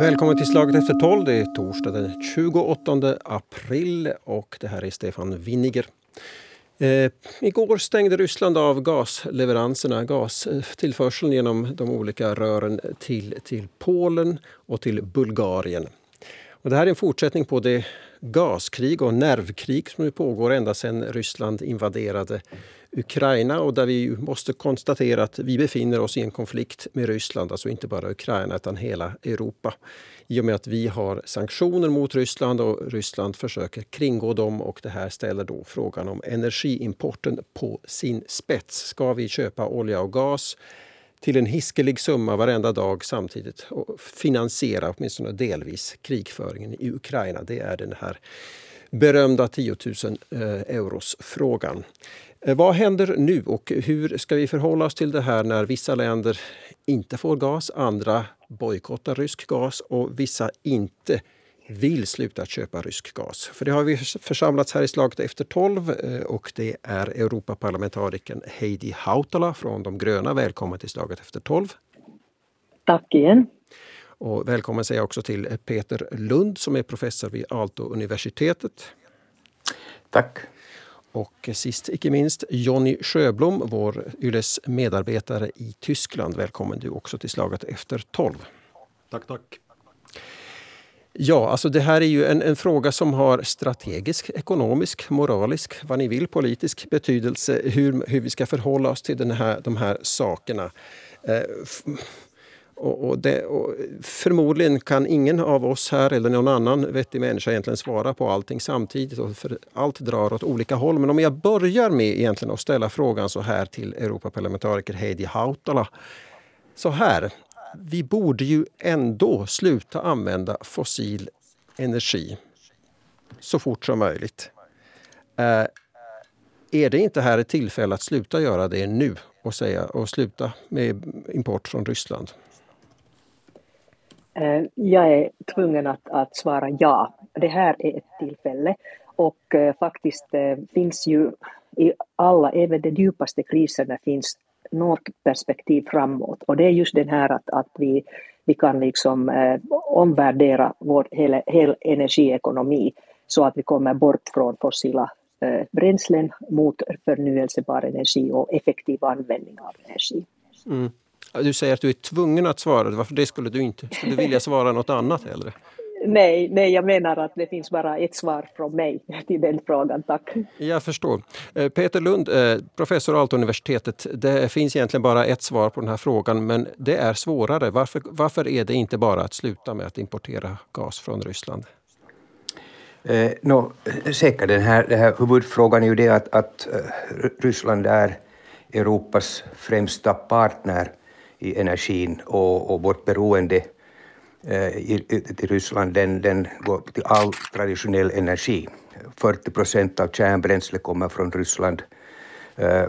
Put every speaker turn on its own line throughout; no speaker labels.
Välkommen till Slaget efter tolv. Det är torsdag den 28 april och det här är Stefan Winniger. Eh, igår stängde Ryssland av gasleveranserna, gastillförseln genom de olika rören till, till Polen och till Bulgarien. Och det här är en fortsättning på det gaskrig och nervkrig som pågår ända sedan Ryssland invaderade Ukraina och där vi måste konstatera att vi befinner oss i en konflikt med Ryssland, alltså inte bara Ukraina utan hela Europa. I och med att vi har sanktioner mot Ryssland och Ryssland försöker kringgå dem och det här ställer då frågan om energiimporten på sin spets. Ska vi köpa olja och gas till en hiskelig summa varenda dag samtidigt och finansiera åtminstone delvis krigföringen i Ukraina? Det är den här berömda 10 000-euros-frågan. Eh, eh, vad händer nu och hur ska vi förhålla oss till det här när vissa länder inte får gas, andra bojkottar rysk gas och vissa inte vill sluta köpa rysk gas. För det har vi församlats här i slaget efter tolv eh, och det är Europaparlamentarikern Heidi Hautala från De gröna. Välkommen till slaget efter tolv.
Tack igen.
Och välkommen säger jag också till Peter Lund som är professor vid Aalto-universitetet.
Tack.
Och sist icke minst Jonny Sjöblom, vår Yles medarbetare i Tyskland. Välkommen du också till Slaget efter tolv.
Tack, tack.
Ja, alltså det här är ju en, en, fråga som har strategisk, ekonomisk, moralisk, vad ni vill, politisk betydelse. Hur, hur vi ska förhålla oss till den här, de här sakerna. Eh, och, och, det, och förmodligen kan ingen av oss här eller någon annan vettig människa egentligen svara på allting samtidigt. Och för allt drar åt olika håll. Men om jag börjar med egentligen att ställa frågan så här till Europaparlamentariker Heidi Hautala. Så här, vi borde ju ändå sluta använda fossil energi så fort som möjligt. Eh, är det inte här ett tillfälle att sluta göra det nu och, säga, och sluta med import från Ryssland?
Eh, jag är tvungen att, att svara ja. Det här är ett tillfälle och eh, faktiskt eh, finns ju i alla, även de djupaste kriserna finns något perspektiv framåt och det är just den här att, att vi, vi kan liksom eh, omvärdera vår hela, hela energiekonomi så att vi kommer bort från fossila eh, bränslen mot förnyelsebar energi och effektiv användning av energi.
Mm. Du säger att du är tvungen att svara. Varför det skulle du inte? Skulle du vilja svara något annat hellre?
Nej, nej, jag menar att det finns bara ett svar från mig till den frågan. Tack.
Jag förstår. Eh, Peter Lund, eh, professor vid Aalto-universitetet. Det finns egentligen bara ett svar på den här frågan, men det är svårare. Varför, varför är det inte bara att sluta med att importera gas från Ryssland?
Eh, no, säkert, den här, den här huvudfrågan är ju det att, att uh, Ryssland är Europas främsta partner i energin och, och vårt beroende eh, Eh, i, till Ryssland den, den går till all traditionell energi. 40 procent av kärnbränsle kommer från Ryssland, uh,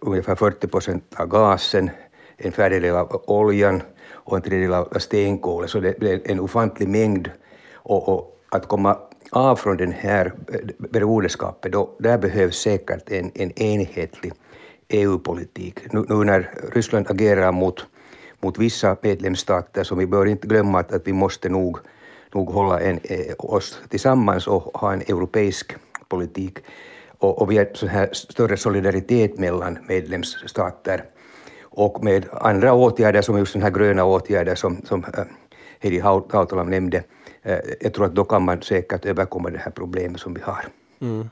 ungefär 40 procent av gasen, en fjärdedel av oljan och en tredjedel av stenkolet. Så det är en ofantlig mängd. Och, och, att komma av från den här eh, beroendeskapet, då, där behövs säkert en, en enhetlig EU-politik. Nu, nu, när Ryssland agerar mot, mot vissa medlemsstater, så vi bör inte glömma att, att vi måste nog, nog hålla en, eh, oss tillsammans och ha en europeisk politik. Och, och vi har så här större solidaritet mellan medlemsstater och med andra åtgärder som just den här gröna åtgärder som, som eh, Heidi Hautala nämnde. Eh, jag tror att då kan man säkert överkomma det här problemet som vi har.
Mm.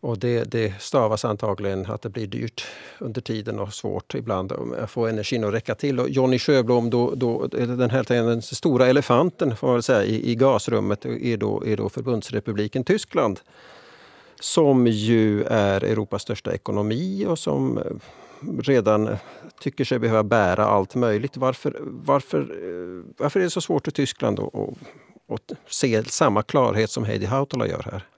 Och det, det stavas antagligen att det blir dyrt under tiden och svårt ibland att få energin att räcka till. Och Johnny Sjöblom, då, då, den här den stora elefanten får man säga, i, i gasrummet är då, är då Förbundsrepubliken Tyskland som ju är Europas största ekonomi och som eh, redan tycker sig behöva bära allt möjligt. Varför, varför, eh, varför är det så svårt i Tyskland att, att se samma klarhet som Heidi Hautala gör här?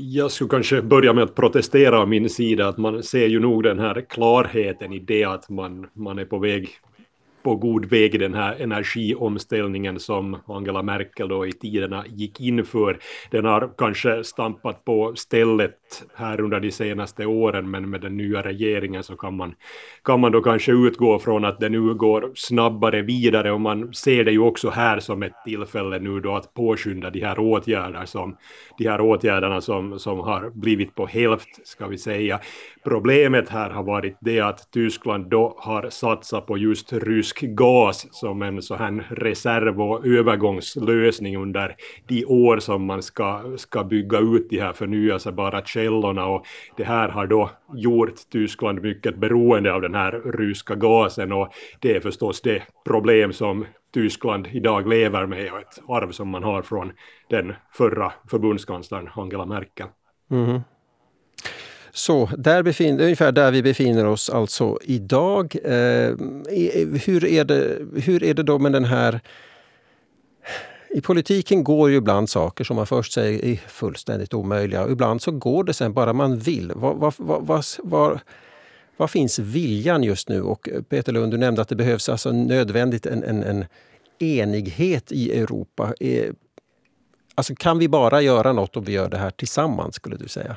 Jag skulle kanske börja med att protestera av min sida, att man ser ju nog den här klarheten i det att man, man är på väg på god väg i den här energiomställningen som Angela Merkel då i tiderna gick in för. Den har kanske stampat på stället här under de senaste åren, men med den nya regeringen så kan man, kan man då kanske utgå från att det nu går snabbare vidare och man ser det ju också här som ett tillfälle nu då att påskynda de här åtgärderna som, de här åtgärderna som, som har blivit på hälft, ska vi säga. Problemet här har varit det att Tyskland då har satsat på just rysk gas som en så här reserv och övergångslösning under de år som man ska, ska bygga ut de här förnyelsebara källorna och det här har då gjort Tyskland mycket beroende av den här ryska gasen och det är förstås det problem som Tyskland idag lever med och ett arv som man har från den förra förbundskanslern Angela Merkel. Mm.
Så där befinner, ungefär där vi befinner oss alltså idag. Eh, hur, är det, hur är det då med den här... I politiken går ju ibland saker som man först säger är fullständigt omöjliga. Ibland så går det sen bara man vill. Var, var, var, var, var finns viljan just nu? Och eh, Peter Lund, du nämnde att det behövs alltså nödvändigt en, en, en enighet i Europa. Eh, alltså kan vi bara göra något om vi gör det här tillsammans, skulle du säga?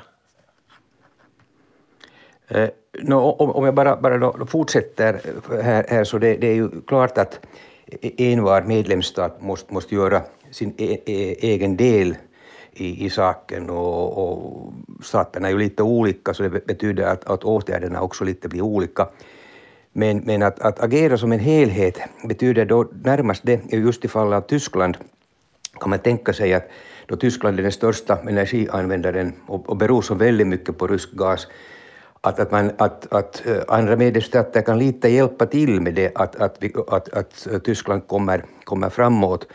Eh, no, om jag bara, bara då fortsätter eh, här, här så det, det, är ju klart att e-, envar medlemsstat måste, måste göra sin e, e, egen del i, i saken och, och staterna är ju lite olika så det betyder att, att åtgärderna också lite blir olika. Men, men att, att agera som en helhet betyder då närmast det, just i fallet av Tyskland kan man tänka sig att då Tyskland är den största energianvändaren och, och beror så väldigt mycket på rysk gas att, att, man, att, att eh, andra medlemsstater kan lite hjälpa till med det, att, att, vi, att, att Tyskland kommer, kommer framåt.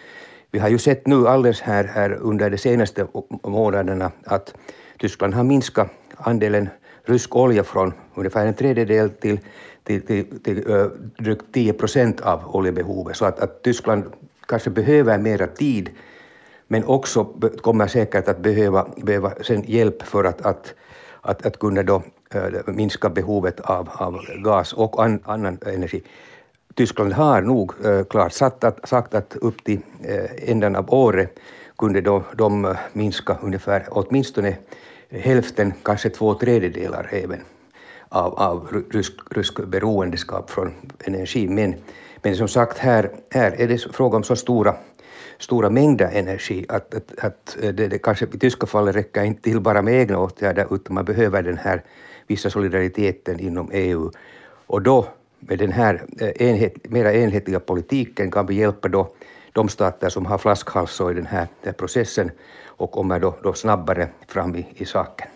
Vi har ju sett nu alldeles här, här under de senaste månaderna att Tyskland har minskat andelen rysk olja från ungefär en tredjedel till, till, till, till uh, drygt 10 procent av oljebehovet. Så att, att Tyskland kanske behöver mera tid men också kommer säkert att behöva, behöva sen hjälp för att, att, att, att kunna då Eh, minska behovet av, av gas och an, annan energi. Tyskland har nog eh, klart sagt att, sagt att upp till ändan änden av året kunde de, de minska ungefär åtminstone hälften, kanske två tredjedelar även av, av rysk, rysk beroendeskap från energi. Men, men som sagt, här, här är det fråga om så stora, stora mängder energi att, att, att eh, det, det kanske i tyska fallet räcker inte till bara med egna åtgärder utan man behöver den här vissa solidariteten inom EU. Och då med den här eh, enhet, mera enhetliga politiken kan vi hjälpa då de stater som har flaskhalsar i den här, den här processen och kommer då, då snabbare fram i, i saken.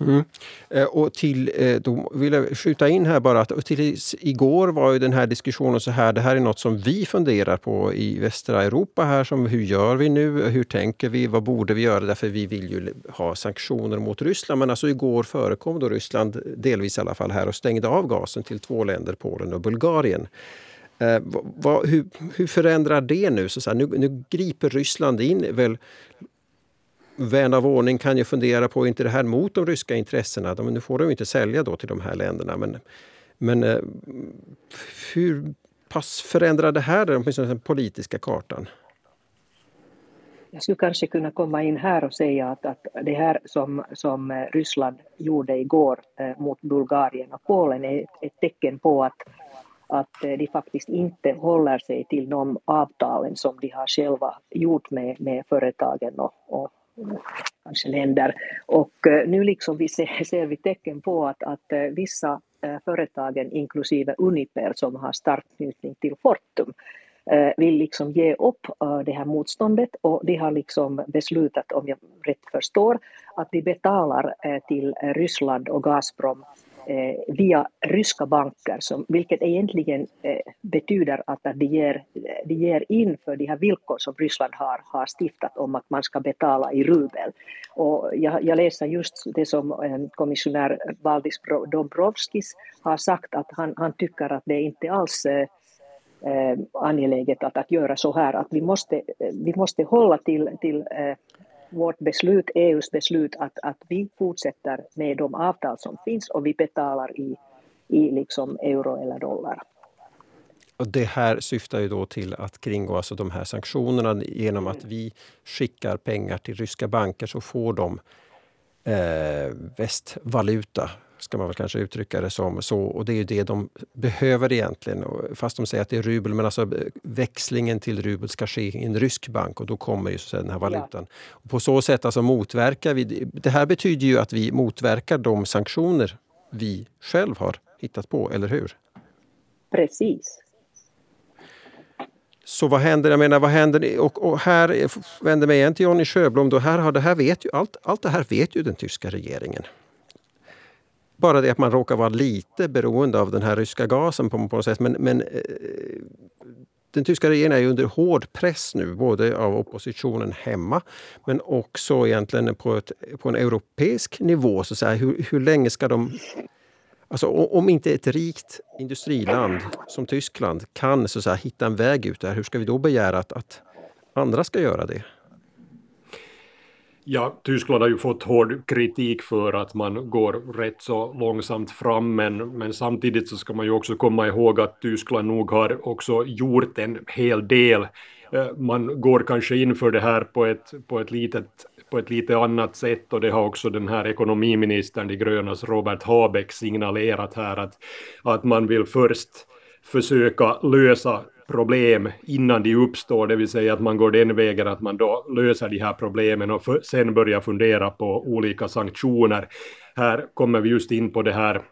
Mm. Eh, och till, eh, då vill jag skjuta in här bara att till igår var ju den här diskussionen så här, det här är något som vi funderar på i västra Europa här, som hur gör vi nu, hur tänker vi, vad borde vi göra, därför vi vill ju ha sanktioner mot Ryssland. Men alltså igår förekom då Ryssland, delvis i alla fall här, och stängde av gasen till två länder, Polen och Bulgarien. Eh, vad, hur, hur, förändrar det nu? Så, så här, nu? Nu griper Ryssland in väl vän av ordning kan ju fundera på, är inte det här mot de ryska intressena? De, nu får de ju inte sälja då till de här länderna. Men, men eh, hur pass förändrar det här åtminstone den politiska kartan?
Jag skulle kanske kunna komma in här och säga att, att det här som, som eh, Ryssland gjorde igår eh, mot Bulgarien och Polen är ett, ett tecken på att, att eh, de faktiskt inte håller sig till de avtalen som de har själva gjort med, med företagen och, och kanske länder. Och eh, nu liksom vi ser, ser vi tecken på att, att eh, vissa eh, företagen, inklusive Uniper som har stark knytning till Fortum, vill liksom ge upp det här motståndet och de har liksom beslutat, om jag rätt förstår, att de betalar till Ryssland och Gazprom eh, via ryska banker, som, vilket egentligen eh, betyder att, de, ger, de ger in för de här villkor som Ryssland har, har stiftat om att man ska betala i rubel. Och jag, jag läser just det som eh, kommissionär Valdis Dombrovskis har sagt, att han, han tycker att det inte alls eh, eh, angeläget att, att göra så här, att vi måste, eh, vi måste hålla till, till eh, vårt beslut, EUs beslut, att, att vi fortsätter med de avtal som finns och vi betalar i, i liksom euro eller dollar.
Och det här syftar ju då till att kringgå alltså de här sanktionerna genom att vi skickar pengar till ryska banker så får de eh, västvaluta ska man väl kanske uttrycka det som. Så, och det är ju det de behöver egentligen. Fast de säger att det är rubel, men alltså växlingen till rubel ska ske i en rysk bank och då kommer ju så den här valutan. Ja. på så sätt alltså motverkar vi... Det här betyder ju att vi motverkar de sanktioner vi själv har hittat på, eller hur?
Precis.
Så vad händer? Jag menar, vad händer? Och, och här vänder mig igen till Jonny Sjöblom. Då här har det här vet ju, allt, allt det här vet ju den tyska regeringen. Bara det att man råkar vara lite beroende av den här ryska gasen på något sätt. Men, men eh, den tyska regeringen är under hård press nu, både av oppositionen hemma men också egentligen på, ett, på en europeisk nivå. Så att säga. Hur, hur länge ska de Alltså, om inte ett rikt industriland som Tyskland kan så att säga, hitta en väg ut där, hur ska vi då begära att, att andra ska göra det?
Ja, Tyskland har ju fått hård kritik för att man går rätt så långsamt fram, men, men samtidigt så ska man ju också komma ihåg att Tyskland nog har också gjort en hel del. Eh, man går kanske in för det här på ett, på ett, litet, på ett lite annat sätt och det har också den här ekonomiministern, de grönas Robert Habeck, signalerat här att, att man vill först försöka lösa problem innan de uppstår, det vill säga att man går den vägen att man då löser de här problemen och för, sen börjar fundera på olika sanktioner. Här kommer vi just in på det här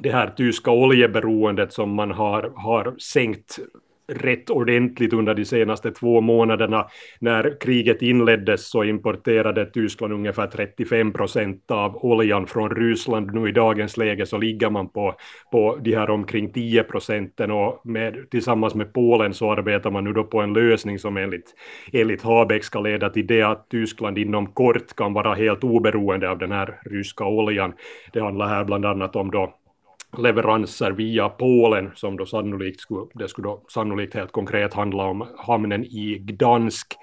det här tyska oljeberoendet som man har, har sänkt rätt ordentligt under de senaste två månaderna. När kriget inleddes så importerade Tyskland ungefär 35 procent av oljan från Ryssland. Nu i dagens läge så ligger man på, på de här omkring 10 procenten och med, tillsammans med Polen så arbetar man nu då på en lösning som enligt, enligt Habeck ska leda till det att Tyskland inom kort kan vara helt oberoende av den här ryska oljan. Det handlar här bland annat om då leveranser via Polen som då sannolikt skulle, det skulle då sannolikt helt konkret handla om hamnen i Gdansk.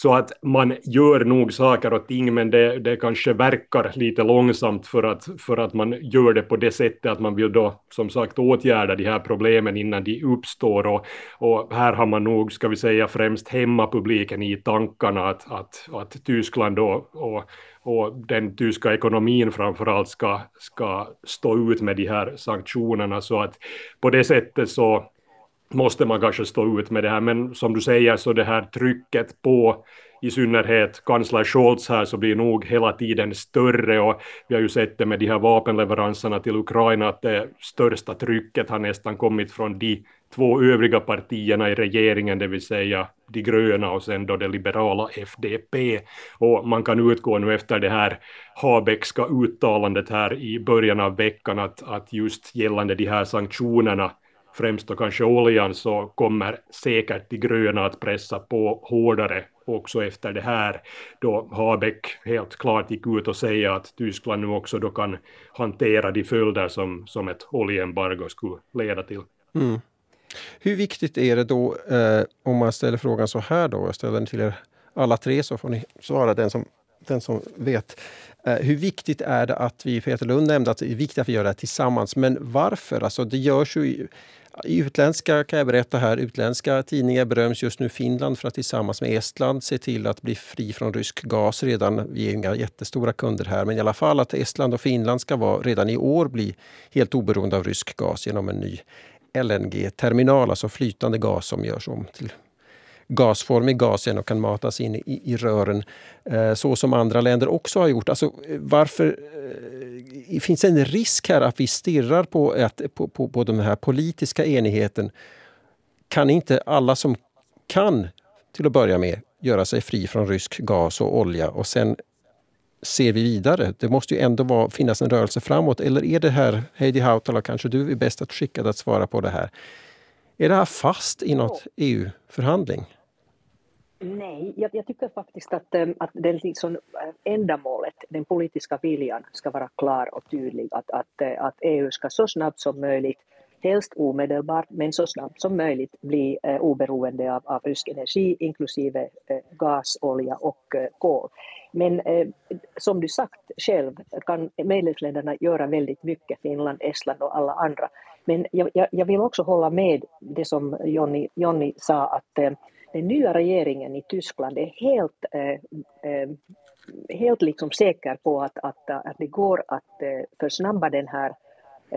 Så att man gör nog saker och ting, men det, det kanske verkar lite långsamt för att, för att man gör det på det sättet att man vill då som sagt åtgärda de här problemen innan de uppstår. Och, och här har man nog, ska vi säga, främst hemmapubliken i tankarna att, att, att Tyskland då, och och den tyska ekonomin framförallt ska, ska stå ut med de här sanktionerna så att på det sättet så måste man kanske stå ut med det här men som du säger så det här trycket på i synnerhet kansler Scholz här så blir nog hela tiden större och vi har ju sett det med de här vapenleveranserna till Ukraina att det största trycket har nästan kommit från de två övriga partierna i regeringen, det vill säga de gröna och sen då det liberala FDP. Och man kan utgå nu efter det här Habeckska uttalandet här i början av veckan att, att just gällande de här sanktionerna främst då kanske oljan så kommer säkert de gröna att pressa på hårdare också efter det här då Habeck helt klart gick ut och säga att Tyskland nu också då kan hantera de följder som, som ett oljeembargo skulle leda till.
Mm. Hur viktigt är det då, eh, om man ställer frågan så här då, jag ställer den till er alla tre så får ni svara den som, den som vet. Eh, hur viktigt är det att vi, Peter Lund nämnde att det är viktigt att vi gör det här tillsammans, men varför? Alltså det görs ju i, utländska, kan jag berätta här, utländska tidningar beröms just nu Finland för att tillsammans med Estland se till att bli fri från rysk gas redan. Vi är inga jättestora kunder här, men i alla fall att Estland och Finland ska vara, redan i år bli helt oberoende av rysk gas genom en ny LNG-terminal, alltså flytande gas som görs om till gasformig gas igen och kan matas in i, i rören eh, så som andra länder också har gjort. Alltså, eh, varför eh, finns det en risk här att vi stirrar på, att, på, på, på den här politiska enigheten? Kan inte alla som kan, till att börja med, göra sig fri från rysk gas och olja och sen ser vi vidare? Det måste ju ändå vara, finnas en rörelse framåt. Eller är det här, Heidi Hautala, kanske du är bäst att skickad att svara på det här. Är det här fast i något EU-förhandling?
Nej, jag, jag, tycker faktiskt att, ehm, att den liksom äh, ändamålet, den politiska viljan, ska vara klar och tydlig. Att, att, äh, att EU ska så snabbt som möjligt helst omedelbart, men så snabbt som möjligt bli eh, oberoende av, av rysk energi, inklusive eh, gas, olja och eh, kol. Men eh, som du sagt själv kan medlemsländerna göra väldigt mycket, Finland, Estland och alla andra. Men jag, jag, jag vill också hålla med det som Jonny, Jonny sa att eh, den nya regeringen i Tyskland är helt, eh, eh, helt liksom säker på att, att, att det går att eh, försnabba den här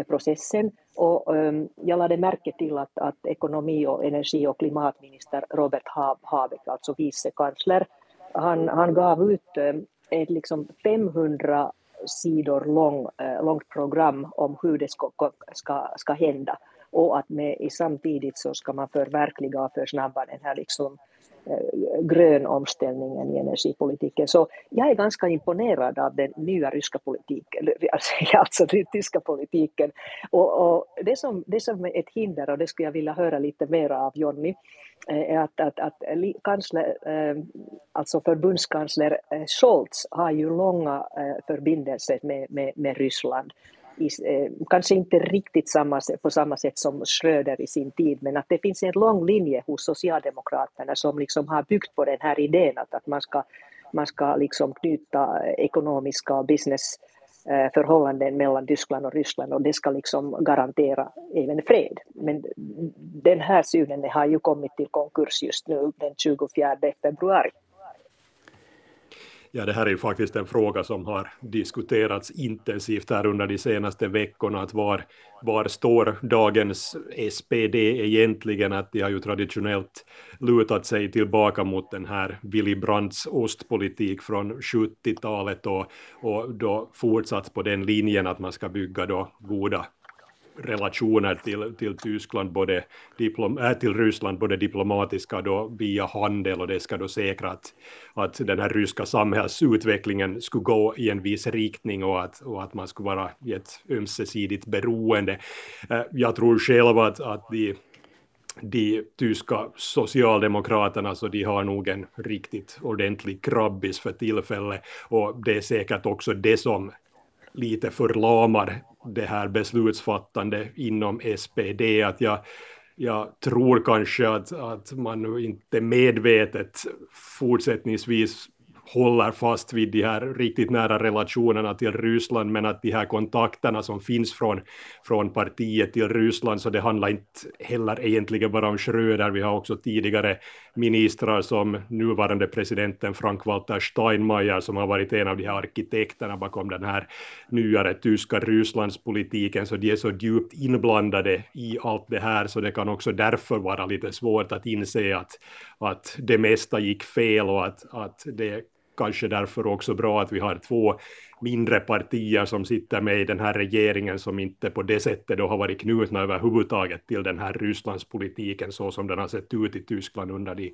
processen. Och, um, jag lade märke till att, att ekonomi och energi och klimatminister Robert Habeck, alltså vicekansler, han, han gav ut ett liksom 500 sidor lång, långt program om hur det ska, ska, ska hända och att med, samtidigt så ska man förverkliga och försnabba den här liksom, eh, grön omställningen i energipolitiken. Så jag är ganska imponerad av den nya ryska politiken, alltså, alltså, den tyska politiken. Och, och, det, som, det som är ett hinder, och det skulle jag vilja höra lite mer av Jonny, eh, är att, att, att kansler, eh, alltså förbundskansler eh, Scholz har ju långa förbindelser med, med, med Ryssland Eh, kanske inte riktigt samma, på samma sätt som Schröder i sin tid, men att det finns en lång linje hos Socialdemokraterna som liksom har byggt på den här idén att, att man ska, man ska liksom knyta ekonomiska och business eh, förhållanden mellan Tyskland och Ryssland och det ska liksom garantera även fred. Men den här synen har ju kommit till konkurs just nu den 24 februari.
Ja, det här är ju faktiskt en fråga som har diskuterats intensivt här under de senaste veckorna, att var, var står dagens SPD egentligen? Att de har ju traditionellt lutat sig tillbaka mot den här Willy Brandts ostpolitik från 70-talet och, och då fortsatt på den linjen att man ska bygga då goda relationer till, till Tyskland, både diplom, äh, till Ryssland, både diplomatiska då via handel och det ska då säkra att, att den här ryska samhällsutvecklingen skulle gå i en viss riktning och att, och att man skulle vara i ett ömsesidigt beroende. Äh, jag tror själv att, att de de tyska socialdemokraterna så de har nog en riktigt ordentlig krabbis för tillfället och det är säkert också det som lite förlamar det här beslutsfattande inom SPD. Att jag, jag tror kanske att, att man nu inte medvetet fortsättningsvis håller fast vid de här riktigt nära relationerna till Ryssland, men att de här kontakterna som finns från, från partiet till Ryssland, så det handlar inte heller egentligen bara om Schröder, vi har också tidigare ministrar som nuvarande presidenten Frank-Walter Steinmeier, som har varit en av de här arkitekterna bakom den här nyare tyska Rysslandspolitiken, så de är så djupt inblandade i allt det här, så det kan också därför vara lite svårt att inse att, att det mesta gick fel och att, att det kanske därför också bra att vi har två mindre partier som sitter med i den här regeringen som inte på det sättet då har varit knutna överhuvudtaget till den här Rysslandspolitiken så som den har sett ut i Tyskland under de,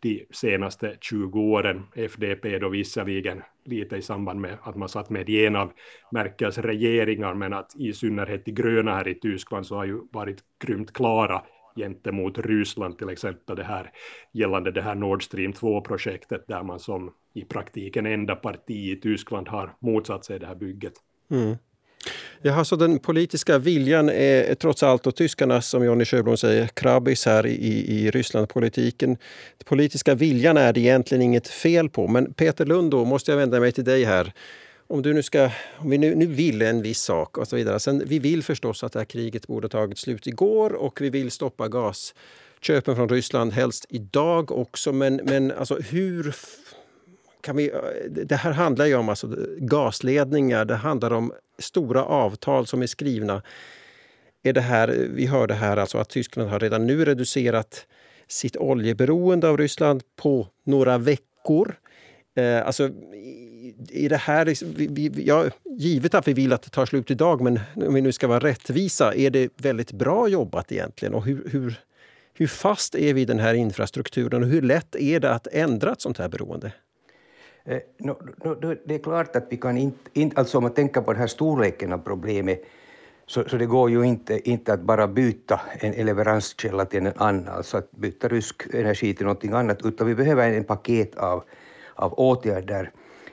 de senaste 20 åren. FDP då visserligen lite i samband med att man satt med i en av Merkels regeringar men att i synnerhet de gröna här i Tyskland så har ju varit grymt klara gentemot Ryssland till exempel det här gällande det här Nord Stream 2-projektet där man som i praktiken enda parti i Tyskland har motsatt sig det här bygget.
Mm. Jaha, så den politiska viljan är trots allt, och tyskarna som Jonny Sjöblom säger, krabbis här i, i Rysslandpolitiken. Den politiska viljan är det egentligen inget fel på. Men Peter Lund, då måste jag vända mig till dig här om du nu ska, om vi nu, nu vill en viss sak och så vidare. Sen, vi vill förstås att det här kriget borde ha tagit slut igår och vi vill stoppa gasköpen från Ryssland helst idag också. Men, men alltså hur kan vi... Det här handlar ju om alltså gasledningar, det handlar om stora avtal som är skrivna. Är det här, vi hörde här alltså att Tyskland har redan nu reducerat sitt oljeberoende av Ryssland på några veckor. Eh, alltså, i det här, liksom, vi, vi, ja, givet att vi vill att det tar slut idag, men om vi nu ska vara rättvisa, är det väldigt bra jobbat egentligen? Och hur, hur, hur fast är vi i den här infrastrukturen och hur lätt är det att ändra ett sånt här beroende?
Eh, no, no, det är klart att vi kan inte, in, alltså om man tänker på den här storleken av problemet, så, så det går ju inte, inte att bara byta en leveranskälla till en annan, alltså att byta rysk energi till någonting annat, utan vi behöver en paket av, av åtgärder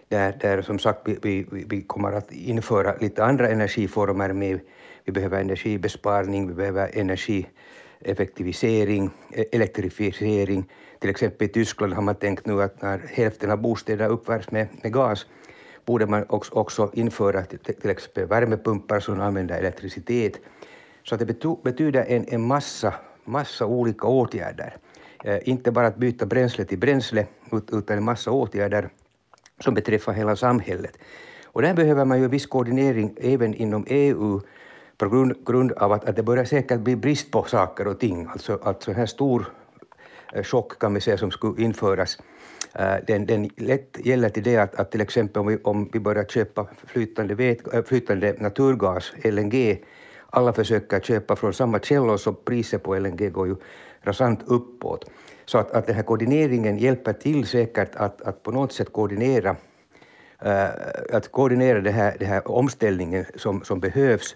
där, där som sagt vi, vi, vi kommer att införa lite andra energiformer med, vi behöver energibesparing, vi behöver energieffektivisering, e, elektrifiering. Till exempel i Tyskland har man tänkt nu att när hälften av bostäder uppvärms med, med gas borde man också, också införa till, till exempel värmepumpar som använder elektricitet. Så det betyder en, en massa, massa olika åtgärder. Eh, inte bara att byta bränsle till bränsle, utan en massa åtgärder som beträffar hela samhället. Och där behöver man ju viss koordinering även inom EU på grund, grund av att, att det börjar säkert bli brist på saker och ting. Alltså, att så här stor eh, chock kan vi säga som skulle införas eh, den, den lätt gäller till det att, att till exempel om vi, om vi börjar köpa flytande, vet, flytande naturgas, LNG, alla försöker köpa från samma källor så priset på LNG går ju rasant uppåt. Så att, att den här koordineringen hjälper till säkert att, att på något sätt koordinera äh, att koordinera den här, det här omställningen som, som behövs.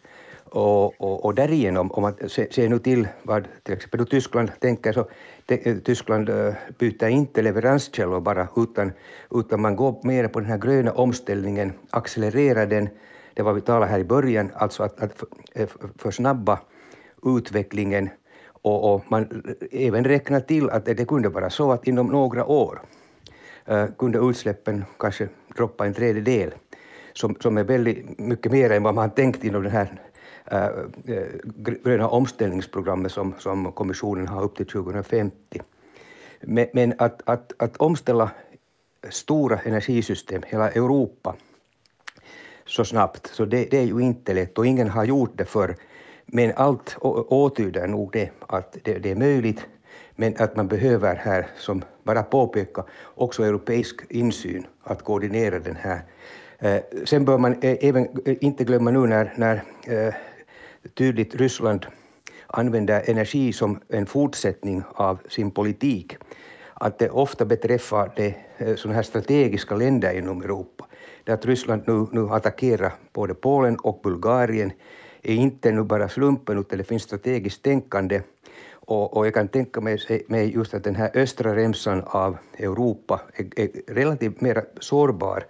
Och, och, och därigenom, om man ser nu till vad till exempel Tyskland tänker, så te, eh, Tyskland eh, byter inte leveranskällor bara, utan, utan man går mer på den här gröna omställningen, accelererar den, det var vi talade här i början, alltså att, att försnabba utvecklingen och, och, man även räknar till att det kunde vara så att inom några år eh, kunde utsläppen kanske droppa en tredjedel, som, som är väldigt mycket mer än vad man tänkt inom det här eh, eh gröna omställningsprogrammet som, som kommissionen har upp till 2050. Men, men att, att, att omställa stora energisystem, hela Europa, så snabbt, så det, det, är ju inte lätt och ingen har gjort det förr men allt åtyder nog det att det, det, är möjligt, men att man behöver här, som bara påpeka, också europeisk insyn att koordinera den här. Eh, sen bör man eh, även eh, inte glömma nu när, när tydligt Ryssland använder energi som en fortsättning av sin politik, att det ofta beträffar de sådana här strategiska länder inom Europa. Det att Ryssland nu, nu attackerar både Polen och Bulgarien är inte nu bara slumpen, utan det finns strategiskt tänkande. Och, och jag kan tänka mig, mig just att den här östra remsan av Europa är, är relativt mer sårbar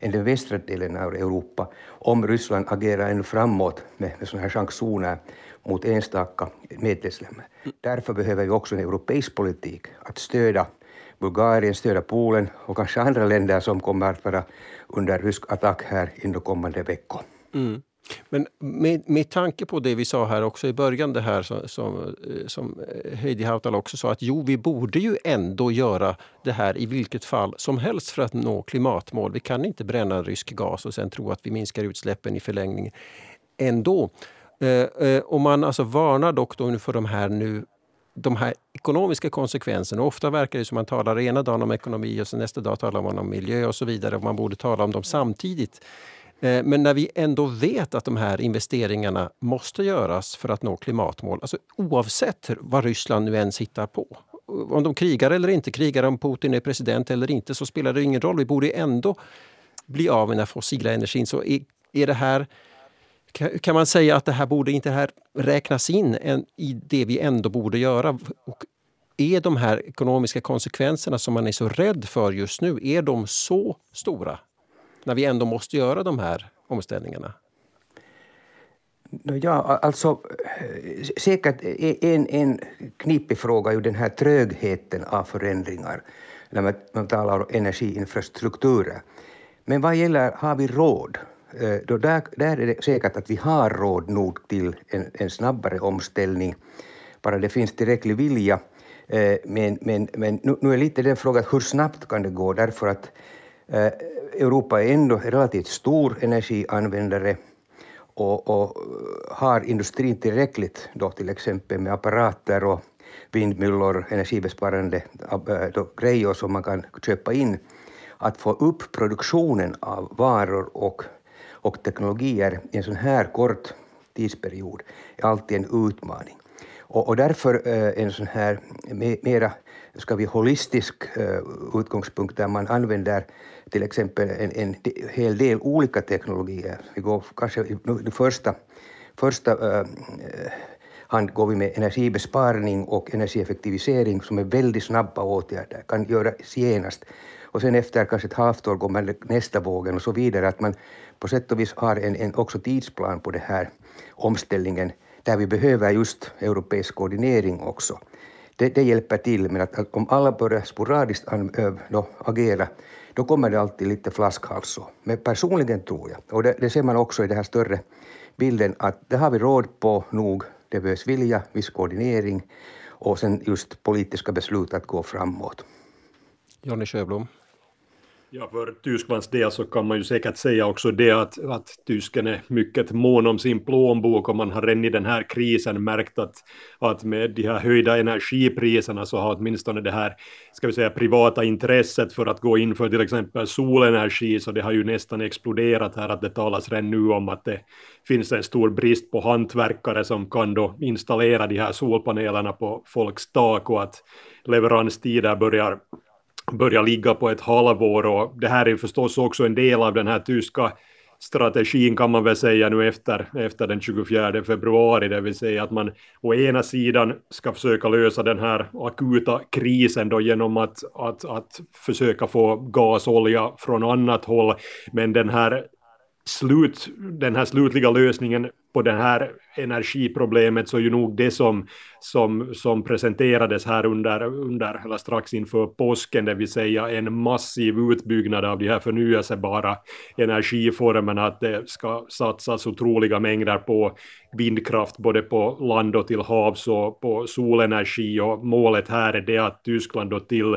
än den västra delen av Europa om Ryssland agerar ännu framåt med, med sådana här sanktioner mot enstaka medlemsländer. Därför behöver vi också en europeisk politik att stödja Bulgarien, stödja Polen och kanske andra länder som kommer att vara under rysk attack här inom kommande veckor. Mm.
Men med, med tanke på det vi sa här också i början, det här som, som, eh, som eh, Heidi Hautala också sa, att jo, vi borde ju ändå göra det här i vilket fall som helst för att nå klimatmål. Vi kan inte bränna rysk gas och sen tro att vi minskar utsläppen i förlängningen ändå. Eh, och man alltså varnar dock då för de här nu de här ekonomiska konsekvenserna. Ofta verkar det som man talar ena dagen om ekonomi och nästa dag talar man om miljö och så vidare. Man borde tala om dem samtidigt. Eh, men när vi ändå vet att de här investeringarna måste göras för att nå klimatmål, alltså oavsett vad Ryssland nu än hittar på. Om de krigar eller inte krigar, om Putin är president eller inte, så spelar det ingen roll. Vi borde ändå bli av med den fossila energin. Så är, är det här kan man säga att det här borde inte här räknas in i det vi ändå borde göra? Och är de här ekonomiska konsekvenserna som man är så rädd för just nu, är de så stora när vi ändå måste göra de här omställningarna?
Ja, alltså säkert en, en knipig fråga är ju den här trögheten av förändringar när man, man talar om energiinfrastrukturer. Men vad gäller, har vi råd? Eh, då där, där är det säkert att vi har råd nog till en, en snabbare omställning, bara det finns tillräcklig vilja. Eh, men, men, men nu, nu är lite den frågan hur snabbt kan det gå, därför att eh, Europa är ändå relativt stor energianvändare och, och eh, har industrin tillräckligt då till exempel med apparater och vindmyllor, energibesparande eh, då, grejer som man kan köpa in, att få upp produktionen av varor och, och teknologier i en sån här kort tidsperiod är alltid en utmaning. Och, och därför eh, en sån här mera ska vi holistisk eh, utgångspunkt där man använder till exempel en, en hel del olika teknologier. Vi går kanske i första, första äh, hand går vi med energibesparing och energieffektivisering som är väldigt snabba åtgärder, kan göras genast. Och sen efter kanske ett halvt år går man nästa vågen och så vidare, att man på sätt och vis har en, en också tidsplan på den här. omställningen där vi behöver just europeisk koordinering också. Det, det hjälper till, men att, att om alla börjar sporadiskt an, då, agera då kommer det alltid lite flaskhals. Men personligen tror jag, och det, det ser man också i den här större bilden, att det har vi råd på nog. Det behövs vilja, viss koordinering och sen just politiska beslut att gå framåt.
Jonny Sjöblom.
Ja, för Tysklands del så kan man ju säkert säga också det att, att tysken är mycket mån om sin plånbok och man har redan i den här krisen märkt att, att med de här höjda energipriserna så har åtminstone det här, ska vi säga, privata intresset för att gå in för till exempel solenergi så det har ju nästan exploderat här att det talas redan nu om att det finns en stor brist på hantverkare som kan då installera de här solpanelerna på folks tak och att leveranstider börjar börja ligga på ett halvår och det här är förstås också en del av den här tyska strategin kan man väl säga nu efter, efter den 24 februari, det vill säga att man å ena sidan ska försöka lösa den här akuta krisen då genom att, att, att försöka få gasolja från annat håll, men den här slut, den här slutliga lösningen på det här energiproblemet så är ju nog det som, som, som presenterades här under, under, eller strax inför påsken, det vill säga en massiv utbyggnad av de här förnyelsebara energiformerna, att det ska satsas otroliga mängder på vindkraft både på land och till havs och på solenergi. Och målet här är det att Tyskland då till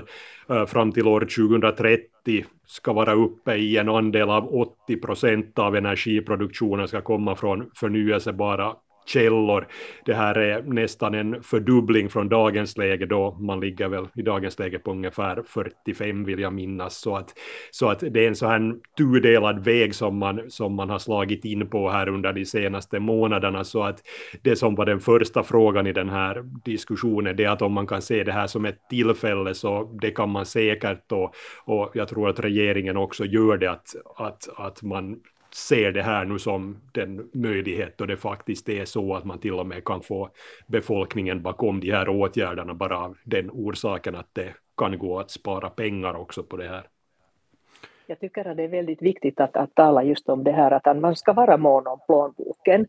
eh, fram till år 2030 ska vara uppe i en andel av 80 procent av energiproduktionen ska komma från förnyelsebara källor. Det här är nästan en fördubbling från dagens läge då man ligger väl i dagens läge på ungefär 45 vill jag minnas. Så att, så att det är en så här tudelad väg som man, som man har slagit in på här under de senaste månaderna. Så att det som var den första frågan i den här diskussionen det är att om man kan se det här som ett tillfälle så det kan man säkert och, och jag tror att regeringen också gör det att, att, att man ser det här nu som den möjlighet och det faktiskt är så att man till och med kan få befolkningen bakom de här åtgärderna bara av den orsaken att det kan gå att spara pengar också på det här.
Jag tycker att det är väldigt viktigt att, att tala just om det här att man ska vara mån om plånboken.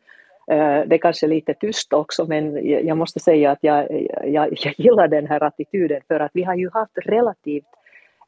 Eh, det är kanske lite tyst också, men jag måste säga att jag, jag, jag gillar den här attityden för att vi har ju haft relativt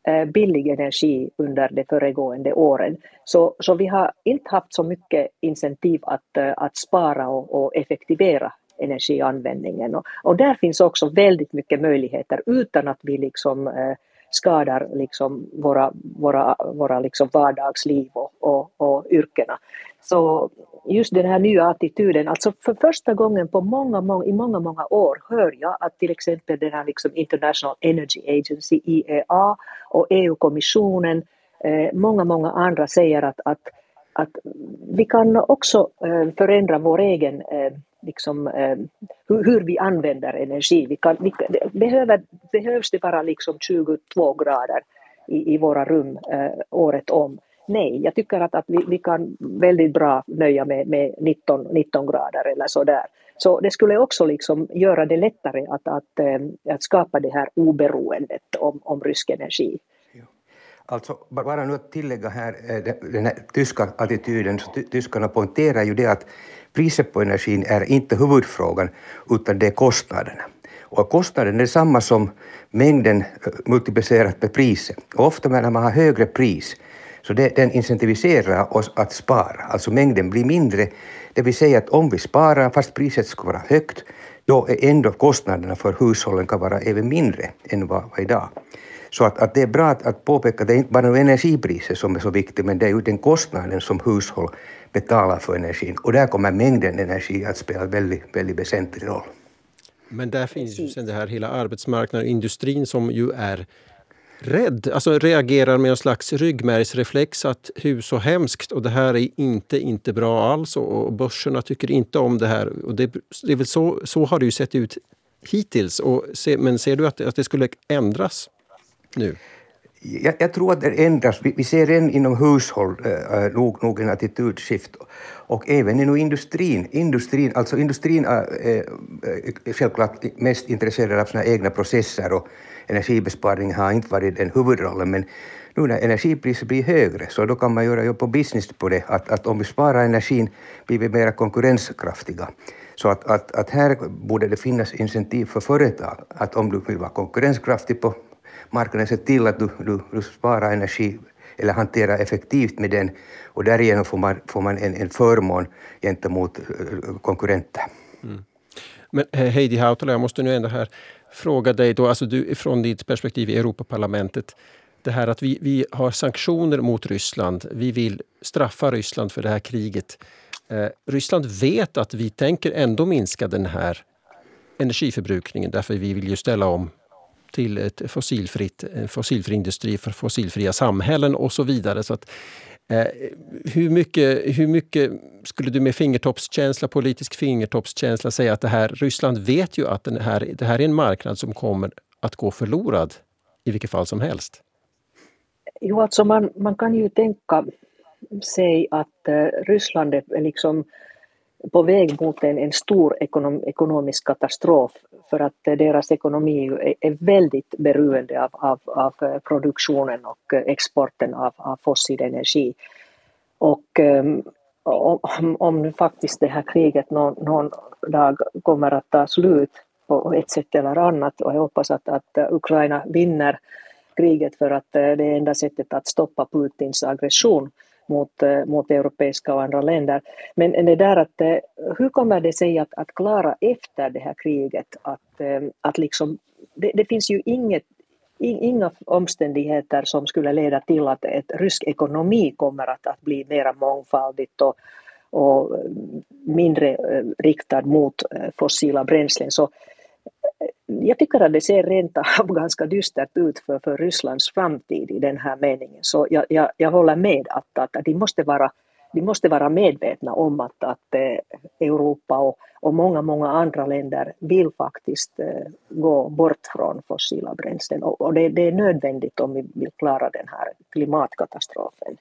Eh, billig energi under de föregående åren. Så, så vi har inte haft så mycket incentiv att, eh, att spara och, och effektivera energianvändningen. Och, och, där finns också väldigt mycket möjligheter utan att vi liksom eh, skadar liksom våra, våra, våra liksom vardagsliv och, och, och yrkena. Så just den här nya attityden, alltså för första gången på många, många, i många, många år hör jag att till exempel den här liksom International Energy Agency, IEA, och EU-kommissionen, eh, många, många andra säger att, att, att vi kan också eh, förändra vår egen eh, liksom, eh, hur, hur, vi använder energi. Vi kan, vi, behöver, behövs det bara liksom 22 grader i, i våra rum eh, året om? Nej, jag tycker att, att vi, vi kan väldigt bra nöja med, med 19, 19 grader eller så där. Så det skulle också liksom göra det lättare att, att, att skapa det här oberoendet om, om rysk energi.
Alltså, bara nu att tillägga här eh, den här tyska attityden, så tyskarna poängterar ju det att priset på energin är inte huvudfrågan, utan det är kostnaderna. Och kostnaden är detsamma som mängden eh, multiplicerat med priset. Och ofta när man har högre pris, så det, den incentiviserar oss att spara, alltså mängden blir mindre. Det vill säga att om vi sparar, fast priset ska vara högt, då är ändå kostnaderna för hushållen kan vara även mindre än vad, vad idag. Så att, att det är bra att, att påpeka att det är inte bara energipriset som är så viktigt, men det är ju den kostnaden som hushåll betalar för energin. Och där kommer mängden energi att spela en väldigt, väldigt väsentlig roll.
Men där finns ju sen det här hela arbetsmarknaden, och industrin som ju är rädd, alltså reagerar med en slags ryggmärgsreflex att hus så hemskt och det här är inte, inte bra alls och börserna tycker inte om det här. Och det, det är väl så, så har det ju sett ut hittills. Och se, men ser du att, att det skulle ändras nu?
Jag, jag, tror att det ändras. Vi, vi ser en inom hushåll äh, nog, nog en attitydskift och även inom industrin. Industrin, alltså industrin är, äh, är självklart mest intresserad av sina egna processer och energibesparing har inte varit den huvudrollen men nu när energipriset blir högre, så då kan man göra jobb på business på det, att, att om vi sparar energin blir vi mer konkurrenskraftiga. Så att, att, att här borde det finnas incentiv för företag, att om du vill vara konkurrenskraftig på marknaden, sett till att du, du, du sparar energi eller hanterar effektivt med den och därigenom får man, får man en, en förmån gentemot eh, konkurrenter. Mm.
Men eh, Heidi Hautala, jag måste nu ändå här fråga dig då, alltså du från ditt perspektiv i Europaparlamentet. Det här att vi, vi har sanktioner mot Ryssland. Vi vill straffa Ryssland för det här kriget. Eh, Ryssland vet att vi tänker ändå minska den här energiförbrukningen därför vi vill ju ställa om till ett fossilfritt, en fossilfri industri för fossilfria samhällen och så vidare. Så att, eh, hur, mycket, hur mycket skulle du med fingertoppskänsla, politisk fingertoppskänsla säga att det här, Ryssland vet ju att den här, det här är en marknad som kommer att gå förlorad i vilket fall som helst?
Jo, alltså man, man kan ju tänka sig att eh, Ryssland är liksom på väg mot en, en stor ekonom, ekonomisk katastrof för att deras ekonomi är, är väldigt beroende av, av, av, eh, produktionen och eh, exporten av, av fossil energi. Och um, om, om nu faktiskt det här kriget någon, någon dag kommer att ta slut på ett sätt eller annat och jag hoppas att, att eh, Ukraina vinner kriget för att det är enda sättet att stoppa Putins aggression mot, eh, mot europeiska och andra länder. Men det där att eh, hur kommer det sig att, att klara efter det här kriget att, eh, att liksom, det, det finns ju inget inga omständigheter som skulle leda till att ett rysk ekonomi kommer att, att bli mer mångfaldigt och, och mindre riktad mot fossila bränslen. Så jag tycker att det ser rent av ganska dystert ut för, för Rysslands framtid i den här meningen. Så jag, jag, jag håller med att, att, att de, måste vara, de måste vara medvetna om att, att eh, Europa och, och många, många andra länder vill faktiskt eh, gå bort från fossila bränslen. Och, och det, det är nödvändigt om vi vill klara den här klimatkatastrofen.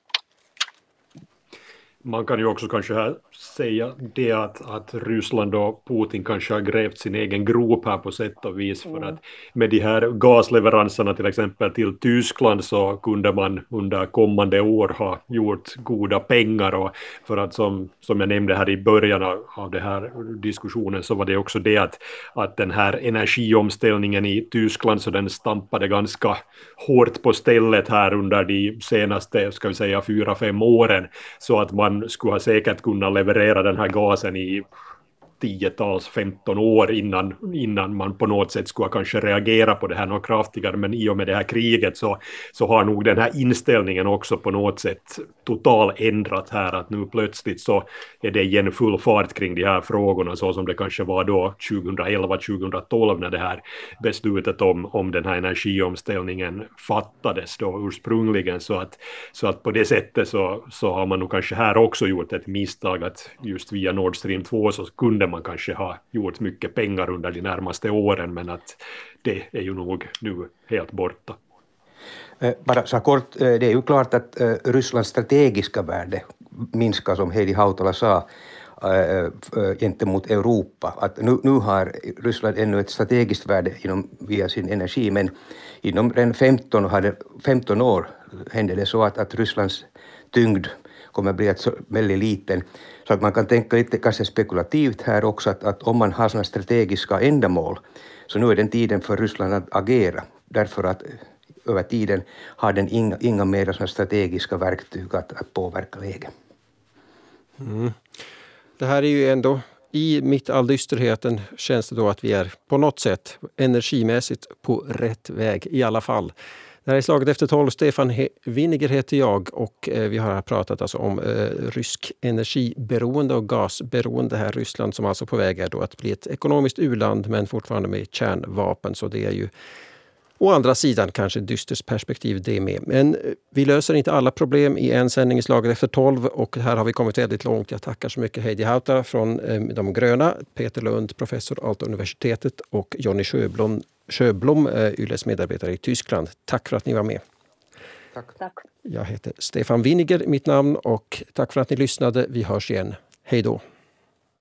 Man kan ju också kanske här säga det att, att Ryssland och Putin kanske har grävt sin egen grop här på sätt och vis för att med de här gasleveranserna till exempel till Tyskland så kunde man under kommande år ha gjort goda pengar och för att som, som jag nämnde här i början av den här diskussionen så var det också det att, att den här energiomställningen i Tyskland så den stampade ganska hårt på stället här under de senaste, ska vi säga, fyra, fem åren. Så att man skulle ha säkert kunnat leverera den här gasen i tiotals, 15 år innan, innan man på något sätt skulle kanske reagera på det här något kraftigare. Men i och med det här kriget så, så har nog den här inställningen också på något sätt total ändrat här. Att nu plötsligt så är det igen full fart kring de här frågorna så som det kanske var då 2011-2012 när det här beslutet om, om den här energiomställningen fattades då ursprungligen. Så att, så att på det sättet så, så har man nog kanske här också gjort ett misstag att just via Nord Stream 2 så kunde man kanske har gjort mycket pengar under de närmaste åren men att det är ju nog nu helt borta.
Eh, bara så kort, eh, det är ju klart att eh, Rysslands strategiska värde minskar som Heidi Hautala sa gentemot Europa. Att nu, nu har Ryssland ännu ett strategiskt värde inom, via sin energi men inom redan 15, hade, 15 år hände det så att, att Rysslands tyngd kommer bli att så väldigt liten. Så att man kan tänka lite kanske spekulativt här också att, att om man har sådana strategiska ändamål så nu är den tiden för Ryssland att agera därför att eh, över tiden har den inga, inga mer sådana strategiska verktyg att, att påverka läget.
Mm. Det här är ju ändå i mitt all dysterheten känns det då att vi är på något sätt energimässigt på rätt väg i alla fall. Det här är Slaget efter tolv. Stefan Winiger heter jag och eh, vi har pratat alltså om eh, rysk energiberoende och gasberoende här. Ryssland som alltså på väg är då att bli ett ekonomiskt uland men fortfarande med kärnvapen. Så det är ju Å andra sidan kanske ett dystert perspektiv det med. Men eh, vi löser inte alla problem i en sändning i Slaget efter tolv och här har vi kommit väldigt långt. Jag tackar så mycket Heidi Hauta från De gröna, Peter Lund, professor Aalto universitetet och Jonny Sjöblom, Sjöblom eh, Yles medarbetare i Tyskland. Tack för att ni var med.
Tack.
tack.
Jag heter Stefan Winiger, mitt namn och tack för att ni lyssnade. Vi hörs igen. Hej då.